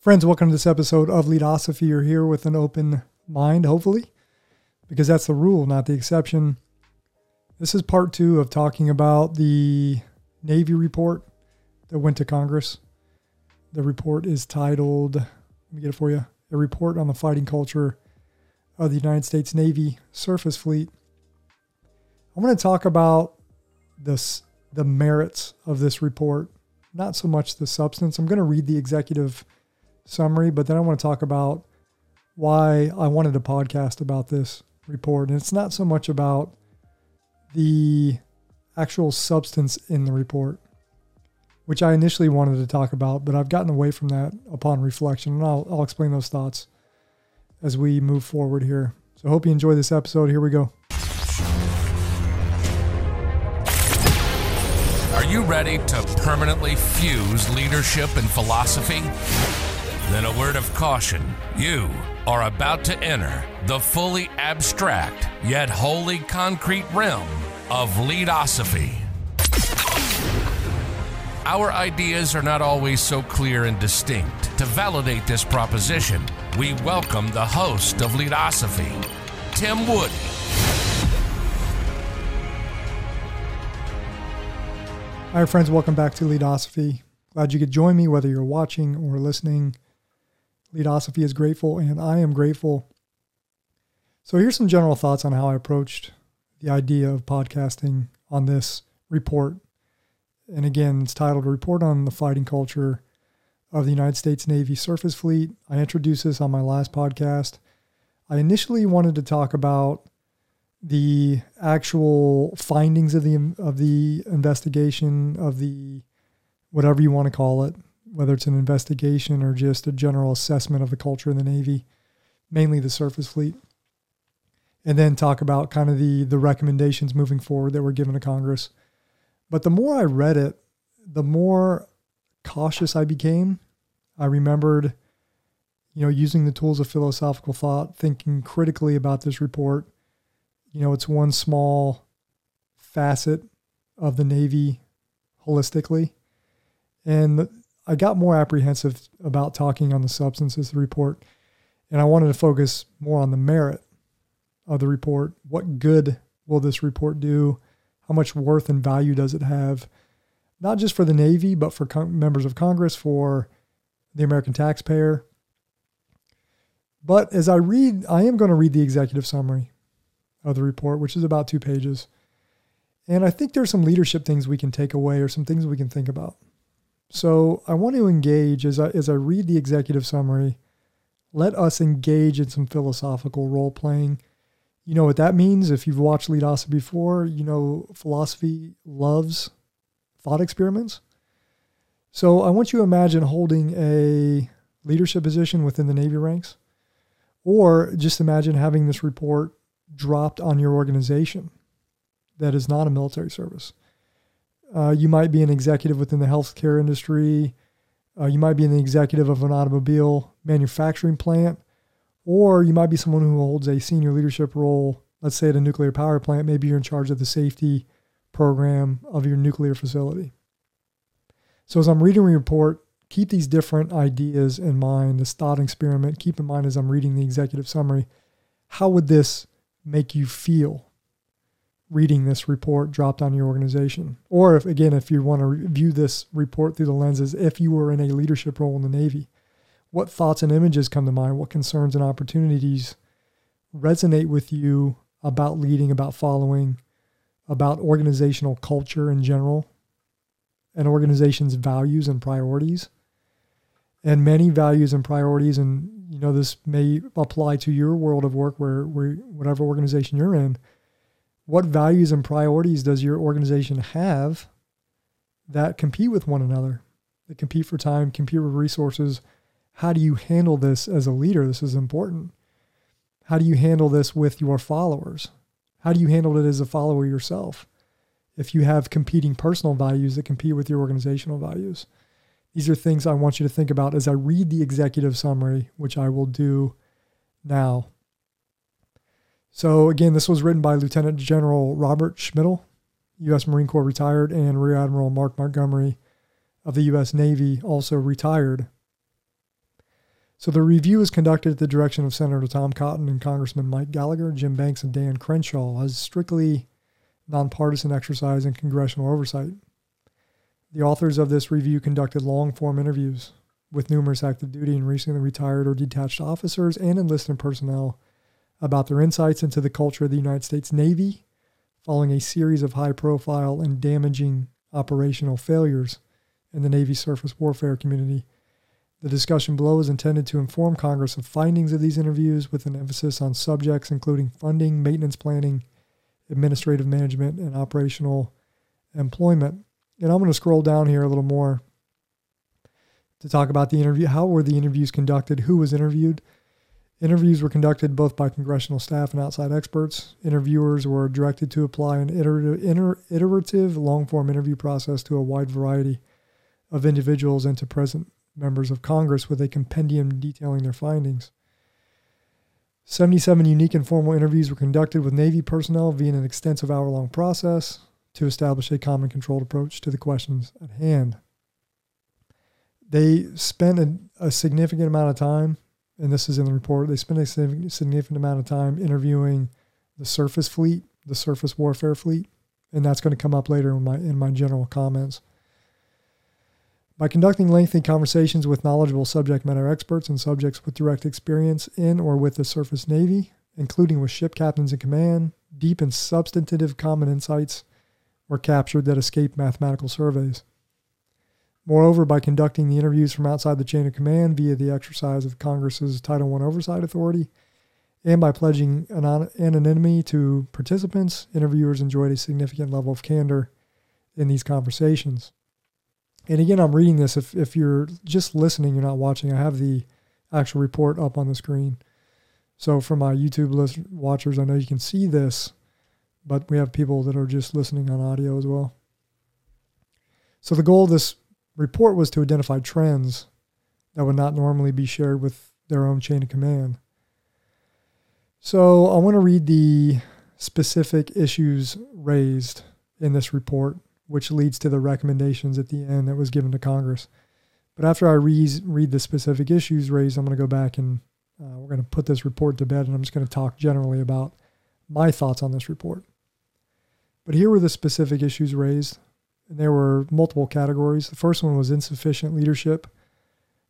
Friends, welcome to this episode of Leadosophy. You're here with an open mind, hopefully, because that's the rule, not the exception. This is part two of talking about the Navy report that went to Congress. The report is titled, let me get it for you, A Report on the Fighting Culture of the United States Navy Surface Fleet. I want to talk about this, the merits of this report, not so much the substance. I'm going to read the executive summary, but then I want to talk about why I wanted a podcast about this report. And it's not so much about the actual substance in the report, which I initially wanted to talk about, but I've gotten away from that upon reflection. And I'll, I'll explain those thoughts as we move forward here. So I hope you enjoy this episode. Here we go. Are you ready to permanently fuse leadership and philosophy? Then a word of caution. You are about to enter the fully abstract yet wholly concrete realm of leadosophy. Our ideas are not always so clear and distinct. To validate this proposition, we welcome the host of Leadosophy, Tim Wood. Hi, friends, welcome back to Leadosophy. Glad you could join me, whether you're watching or listening. Leadosophy is grateful, and I am grateful. So, here's some general thoughts on how I approached the idea of podcasting on this report. And again, it's titled Report on the Fighting Culture of the United States Navy Surface Fleet. I introduced this on my last podcast. I initially wanted to talk about the actual findings of the of the investigation of the whatever you want to call it, whether it's an investigation or just a general assessment of the culture in the Navy, mainly the surface fleet. And then talk about kind of the the recommendations moving forward that were given to Congress. But the more I read it, the more cautious I became. I remembered, you know, using the tools of philosophical thought, thinking critically about this report. You know, it's one small facet of the Navy holistically. And I got more apprehensive about talking on the substances of the report. And I wanted to focus more on the merit of the report. What good will this report do? How much worth and value does it have? Not just for the Navy, but for con- members of Congress, for the American taxpayer. But as I read, I am going to read the executive summary of the report, which is about two pages. And I think there's some leadership things we can take away or some things we can think about. So I want to engage as I, as I read the executive summary. Let us engage in some philosophical role playing. You know what that means? If you've watched Leadosophy before, you know philosophy loves thought experiments. So I want you to imagine holding a leadership position within the Navy ranks, or just imagine having this report dropped on your organization that is not a military service. Uh, you might be an executive within the healthcare industry. Uh, you might be an executive of an automobile manufacturing plant, or you might be someone who holds a senior leadership role, let's say at a nuclear power plant. Maybe you're in charge of the safety program of your nuclear facility. So, as I'm reading the report, keep these different ideas in mind, this thought experiment. Keep in mind as I'm reading the executive summary, how would this make you feel reading this report dropped on your organization? Or if again, if you want to view this report through the lenses, if you were in a leadership role in the Navy, what thoughts and images come to mind? What concerns and opportunities resonate with you about leading, about following, about organizational culture in general, an organization's values and priorities? And many values and priorities, and you know, this may apply to your world of work where, where whatever organization you're in what values and priorities does your organization have that compete with one another, that compete for time, compete with resources? How do you handle this as a leader? This is important. How do you handle this with your followers? How do you handle it as a follower yourself? If you have competing personal values that compete with your organizational values, these are things I want you to think about as I read the executive summary, which I will do now. So again, this was written by Lieutenant General Robert Schmidle, U.S. Marine Corps retired, and Rear Admiral Mark Montgomery of the U.S. Navy, also retired. So the review was conducted at the direction of Senator Tom Cotton and Congressman Mike Gallagher, Jim Banks, and Dan Crenshaw as strictly nonpartisan exercise in congressional oversight. The authors of this review conducted long form interviews with numerous active duty and recently retired or detached officers and enlisted personnel about their insights into the culture of the United States Navy following a series of high profile and damaging operational failures in the Navy surface warfare community. The discussion below is intended to inform Congress of findings of these interviews with an emphasis on subjects including funding, maintenance planning, administrative management, and operational employment. And I'm going to scroll down here a little more to talk about the interview. How were the interviews conducted? Who was interviewed? Interviews were conducted both by congressional staff and outside experts. Interviewers were directed to apply an iterative, iterative long form interview process to a wide variety of individuals and to present members of Congress with a compendium detailing their findings. 77 unique informal interviews were conducted with Navy personnel via an extensive hour long process to establish a common controlled approach to the questions at hand. They spent a, a significant amount of time and this is in the report, they spent a significant amount of time interviewing the surface fleet, the surface warfare fleet, and that's going to come up later in my in my general comments. By conducting lengthy conversations with knowledgeable subject matter experts and subjects with direct experience in or with the surface navy, including with ship captains in command, deep and substantive common insights were captured that escaped mathematical surveys. Moreover, by conducting the interviews from outside the chain of command via the exercise of Congress's Title I oversight authority, and by pledging anonymity to participants, interviewers enjoyed a significant level of candor in these conversations. And again, I'm reading this. If, if you're just listening, you're not watching, I have the actual report up on the screen. So for my YouTube list, watchers, I know you can see this, but we have people that are just listening on audio as well. So the goal of this report was to identify trends that would not normally be shared with their own chain of command. So I want to read the specific issues raised in this report, which leads to the recommendations at the end that was given to Congress. But after I read, read the specific issues raised, I'm going to go back and uh, we're going to put this report to bed and I'm just going to talk generally about my thoughts on this report. But here were the specific issues raised and there were multiple categories. The first one was insufficient leadership,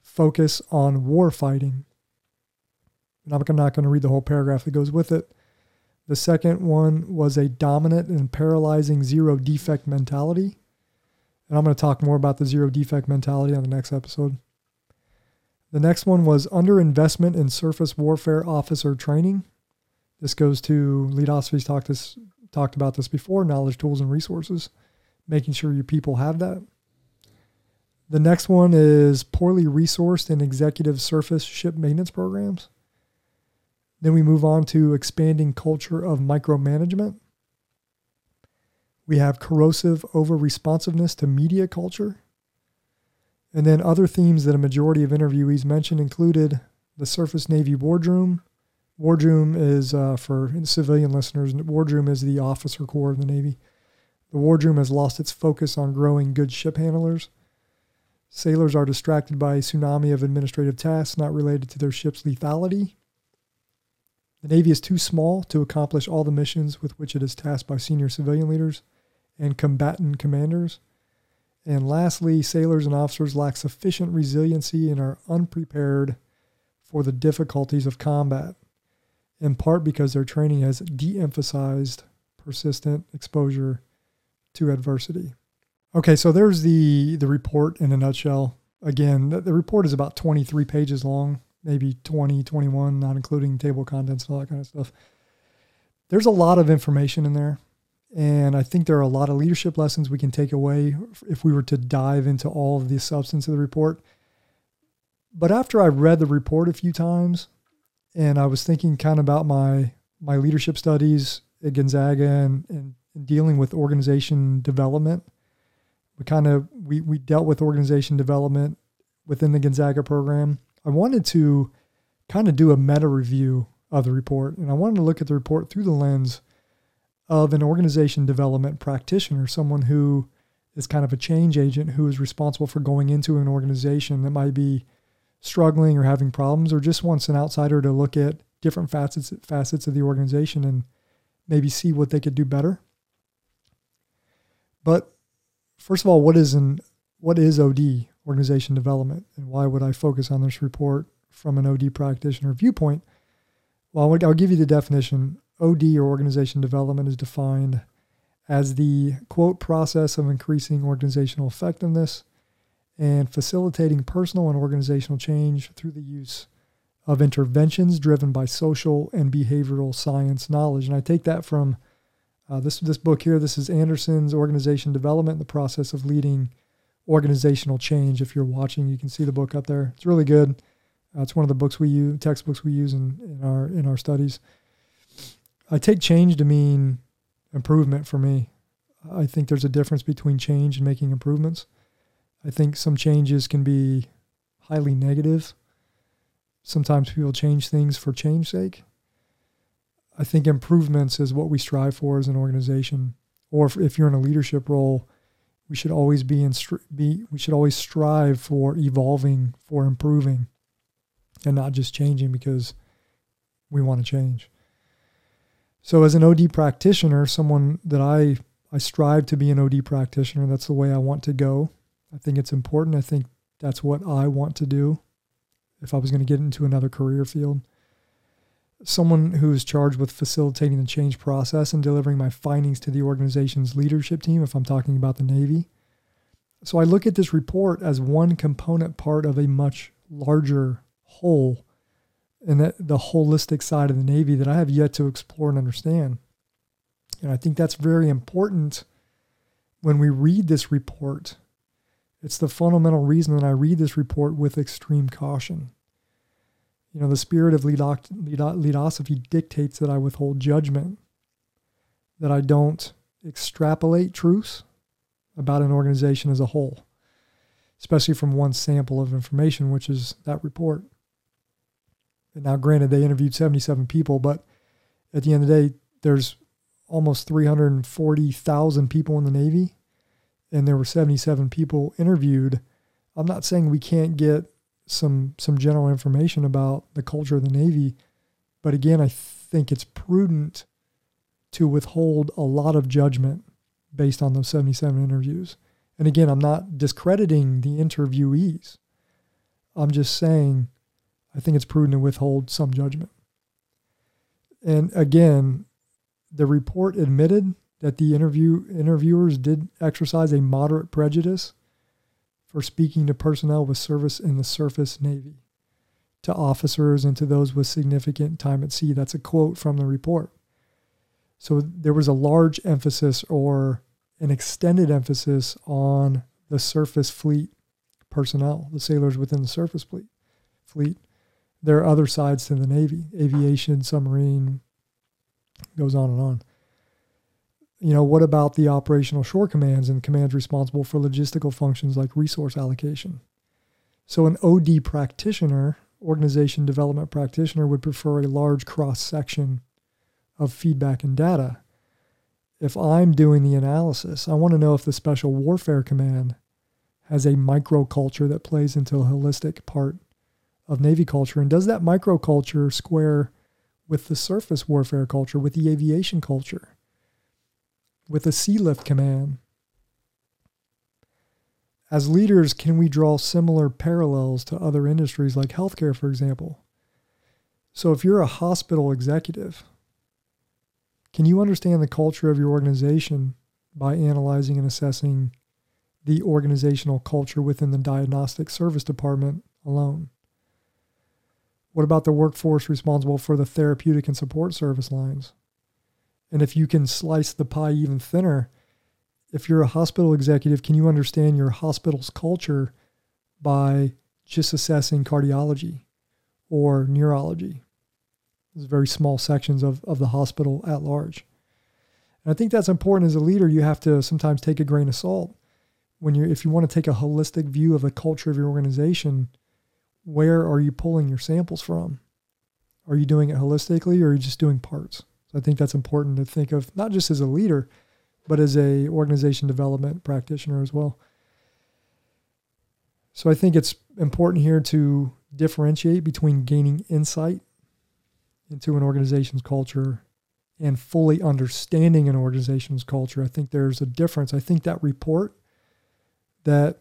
focus on war fighting. And I'm not going to read the whole paragraph that goes with it. The second one was a dominant and paralyzing zero defect mentality. And I'm going to talk more about the zero defect mentality on the next episode. The next one was underinvestment in surface warfare officer training. This goes to lead talked this talked about this before, knowledge, tools, and resources making sure your people have that. The next one is poorly resourced and executive surface ship maintenance programs. Then we move on to expanding culture of micromanagement. We have corrosive over responsiveness to media culture. And then other themes that a majority of interviewees mentioned included the Surface Navy Wardroom. Wardroom is, uh, for civilian listeners, Wardroom is the officer corps of the Navy. The wardroom has lost its focus on growing good ship handlers. Sailors are distracted by a tsunami of administrative tasks not related to their ship's lethality. The Navy is too small to accomplish all the missions with which it is tasked by senior civilian leaders and combatant commanders. And lastly, sailors and officers lack sufficient resiliency and are unprepared for the difficulties of combat, in part because their training has de emphasized persistent exposure to adversity. Okay, so there's the the report in a nutshell. Again, the, the report is about 23 pages long, maybe 20, 21, not including table contents and all that kind of stuff. There's a lot of information in there. And I think there are a lot of leadership lessons we can take away if we were to dive into all of the substance of the report. But after I read the report a few times and I was thinking kind of about my my leadership studies at Gonzaga and, and dealing with organization development. We kind of we we dealt with organization development within the Gonzaga program. I wanted to kind of do a meta review of the report, and I wanted to look at the report through the lens of an organization development practitioner, someone who is kind of a change agent who is responsible for going into an organization that might be struggling or having problems, or just wants an outsider to look at different facets facets of the organization and maybe see what they could do better. But first of all, what is an what is OD organization development, and why would I focus on this report from an OD practitioner viewpoint? Well, I'll give you the definition. OD or organization development is defined as the quote process of increasing organizational effectiveness and facilitating personal and organizational change through the use of interventions driven by social and behavioral science knowledge. And I take that from uh, this this book here. This is Anderson's Organization Development: The Process of Leading Organizational Change. If you're watching, you can see the book up there. It's really good. Uh, it's one of the books we use, textbooks we use in, in our in our studies. I take change to mean improvement for me. I think there's a difference between change and making improvements. I think some changes can be highly negative. Sometimes people change things for change sake. I think improvements is what we strive for as an organization. Or if, if you're in a leadership role, we should always be in be we should always strive for evolving, for improving, and not just changing because we want to change. So as an OD practitioner, someone that I I strive to be an OD practitioner, that's the way I want to go. I think it's important. I think that's what I want to do if I was going to get into another career field. Someone who is charged with facilitating the change process and delivering my findings to the organization's leadership team, if I'm talking about the Navy. So I look at this report as one component part of a much larger whole and that the holistic side of the Navy that I have yet to explore and understand. And I think that's very important when we read this report. It's the fundamental reason that I read this report with extreme caution. You know, the spirit of leadosophy dictates that I withhold judgment, that I don't extrapolate truths about an organization as a whole, especially from one sample of information, which is that report. And now, granted, they interviewed 77 people, but at the end of the day, there's almost 340,000 people in the Navy, and there were 77 people interviewed. I'm not saying we can't get some some general information about the culture of the Navy, but again, I think it's prudent to withhold a lot of judgment based on those 77 interviews. And again, I'm not discrediting the interviewees. I'm just saying I think it's prudent to withhold some judgment. And again, the report admitted that the interview interviewers did exercise a moderate prejudice for speaking to personnel with service in the surface navy, to officers and to those with significant time at sea. That's a quote from the report. So there was a large emphasis or an extended emphasis on the surface fleet personnel, the sailors within the surface fleet. Fleet there are other sides to the Navy, aviation, submarine, goes on and on. You know, what about the operational shore commands and commands responsible for logistical functions like resource allocation? So, an OD practitioner, organization development practitioner, would prefer a large cross section of feedback and data. If I'm doing the analysis, I want to know if the Special Warfare Command has a microculture that plays into a holistic part of Navy culture? And does that microculture square with the surface warfare culture, with the aviation culture, with a Lift Command? As leaders, can we draw similar parallels to other industries like healthcare, for example? So, if you're a hospital executive, can you understand the culture of your organization by analyzing and assessing the organizational culture within the diagnostic service department alone? What about the workforce responsible for the therapeutic and support service lines? And if you can slice the pie even thinner, if you're a hospital executive, can you understand your hospital's culture by just assessing cardiology or neurology? Those very small sections of, of the hospital at large. And I think that's important as a leader. You have to sometimes take a grain of salt when you're if you want to take a holistic view of the culture of your organization where are you pulling your samples from? Are you doing it holistically or are you just doing parts? I think that's important to think of not just as a leader, but as a organization development practitioner as well. So I think it's important here to differentiate between gaining insight into an organization's culture and fully understanding an organization's culture. I think there's a difference. I think that report that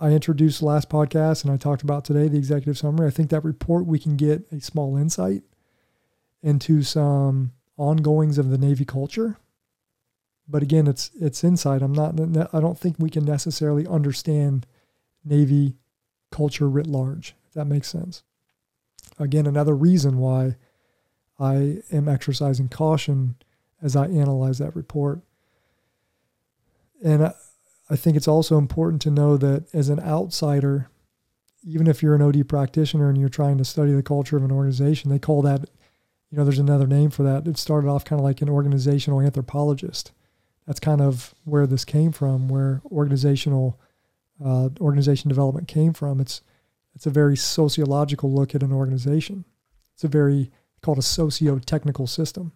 I introduced last podcast and I talked about today, the executive summary, I think that report we can get a small insight into some ongoings of the Navy culture. But again, it's it's inside. I'm not I don't think we can necessarily understand Navy culture writ large, if that makes sense. Again, another reason why I am exercising caution as I analyze that report. And I, I think it's also important to know that as an outsider, even if you're an OD practitioner and you're trying to study the culture of an organization, they call that, you know, there's another name for that. It started off kind of like an organizational anthropologist. That's kind of where this came from, where organizational uh, organization development came from. It's it's a very sociological look at an organization. It's a very called a socio-technical system.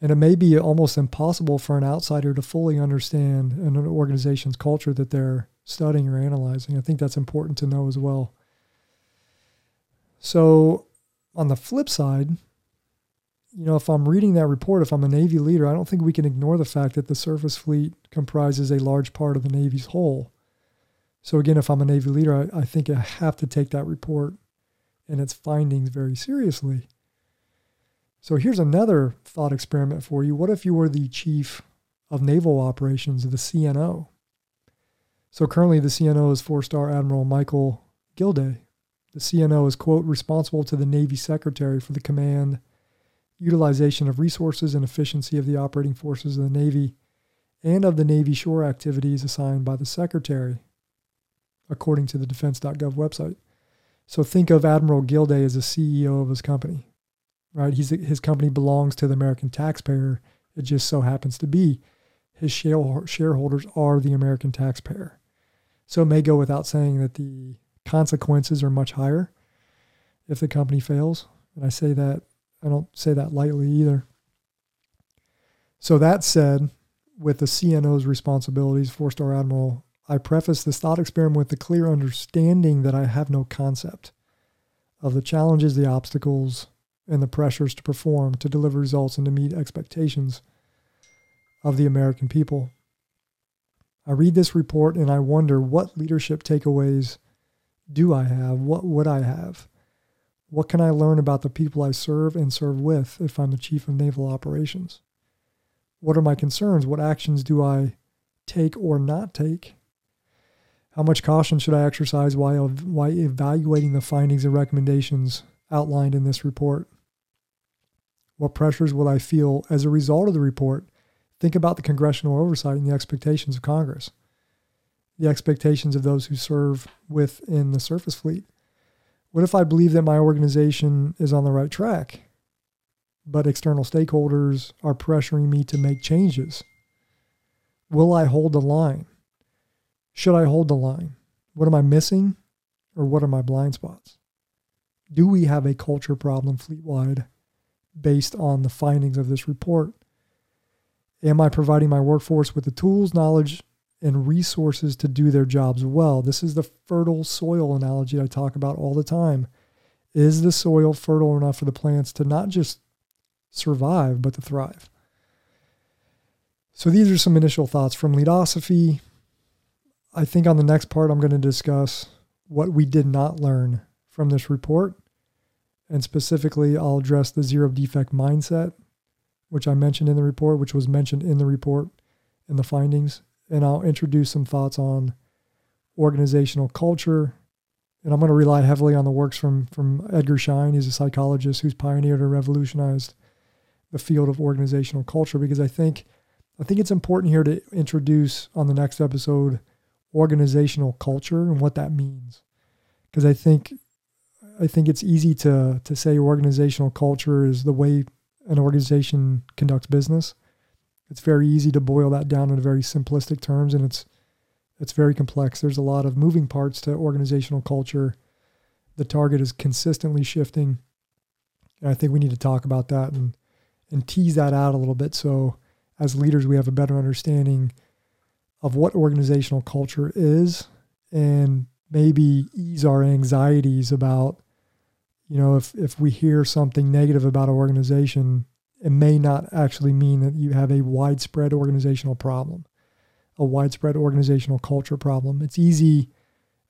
And it may be almost impossible for an outsider to fully understand an organization's culture that they're studying or analyzing. I think that's important to know as well. So, on the flip side, you know, if I'm reading that report, if I'm a Navy leader, I don't think we can ignore the fact that the surface fleet comprises a large part of the Navy's whole. So, again, if I'm a Navy leader, I, I think I have to take that report and its findings very seriously. So here's another thought experiment for you. What if you were the chief of naval operations the CNO? So currently, the CNO is four star Admiral Michael Gilday. The CNO is, quote, responsible to the Navy Secretary for the command, utilization of resources, and efficiency of the operating forces of the Navy and of the Navy shore activities assigned by the Secretary, according to the defense.gov website. So think of Admiral Gilday as the CEO of his company, right? He's, his company belongs to the American taxpayer. It just so happens to be his shareholders are the American taxpayer. So it may go without saying that the consequences are much higher if the company fails. And I say that, I don't say that lightly either. So that said, with the CNO's responsibilities, four star admiral I preface this thought experiment with the clear understanding that I have no concept of the challenges, the obstacles, and the pressures to perform, to deliver results, and to meet expectations of the American people. I read this report and I wonder what leadership takeaways do I have? What would I have? What can I learn about the people I serve and serve with if I'm the chief of naval operations? What are my concerns? What actions do I take or not take how much caution should I exercise while, while evaluating the findings and recommendations outlined in this report? What pressures will I feel as a result of the report? Think about the congressional oversight and the expectations of Congress, the expectations of those who serve within the surface fleet. What if I believe that my organization is on the right track, but external stakeholders are pressuring me to make changes? Will I hold the line? Should I hold the line? What am I missing? Or what are my blind spots? Do we have a culture problem fleet wide based on the findings of this report? Am I providing my workforce with the tools, knowledge, and resources to do their jobs well? This is the fertile soil analogy I talk about all the time. Is the soil fertile enough for the plants to not just survive, but to thrive? So these are some initial thoughts from Leadosophy, I think on the next part, I'm going to discuss what we did not learn from this report. And specifically, I'll address the zero defect mindset, which I mentioned in the report, which was mentioned in the report and the findings. And I'll introduce some thoughts on organizational culture. And I'm going to rely heavily on the works from, from Edgar Schein. He's a psychologist who's pioneered and revolutionized the field of organizational culture because I think I think it's important here to introduce on the next episode organizational culture and what that means. Because I think I think it's easy to to say organizational culture is the way an organization conducts business. It's very easy to boil that down in very simplistic terms and it's it's very complex. There's a lot of moving parts to organizational culture. The target is consistently shifting. And I think we need to talk about that and and tease that out a little bit so as leaders we have a better understanding of what organizational culture is and maybe ease our anxieties about, you know, if, if we hear something negative about an organization, it may not actually mean that you have a widespread organizational problem, a widespread organizational culture problem. It's easy,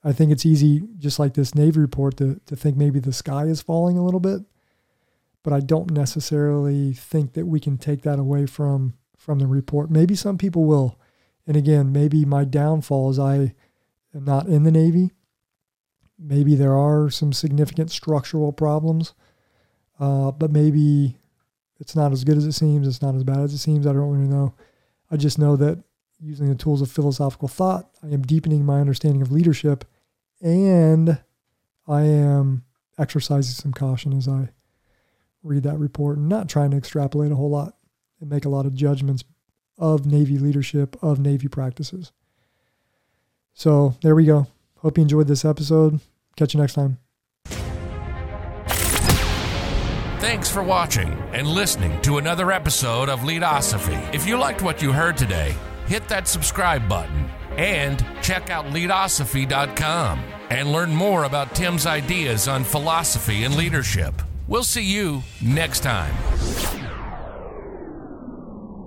I think it's easy, just like this Navy report, to, to think maybe the sky is falling a little bit. But I don't necessarily think that we can take that away from from the report. Maybe some people will. And again, maybe my downfall is I am not in the Navy. Maybe there are some significant structural problems, uh, but maybe it's not as good as it seems. It's not as bad as it seems. I don't really know. I just know that using the tools of philosophical thought, I am deepening my understanding of leadership and I am exercising some caution as I read that report and not trying to extrapolate a whole lot and make a lot of judgments of Navy leadership, of Navy practices. So there we go. Hope you enjoyed this episode. Catch you next time. Thanks for watching and listening to another episode of Leadosophy. If you liked what you heard today, hit that subscribe button and check out leadosophy.com and learn more about Tim's ideas on philosophy and leadership. We'll see you next time.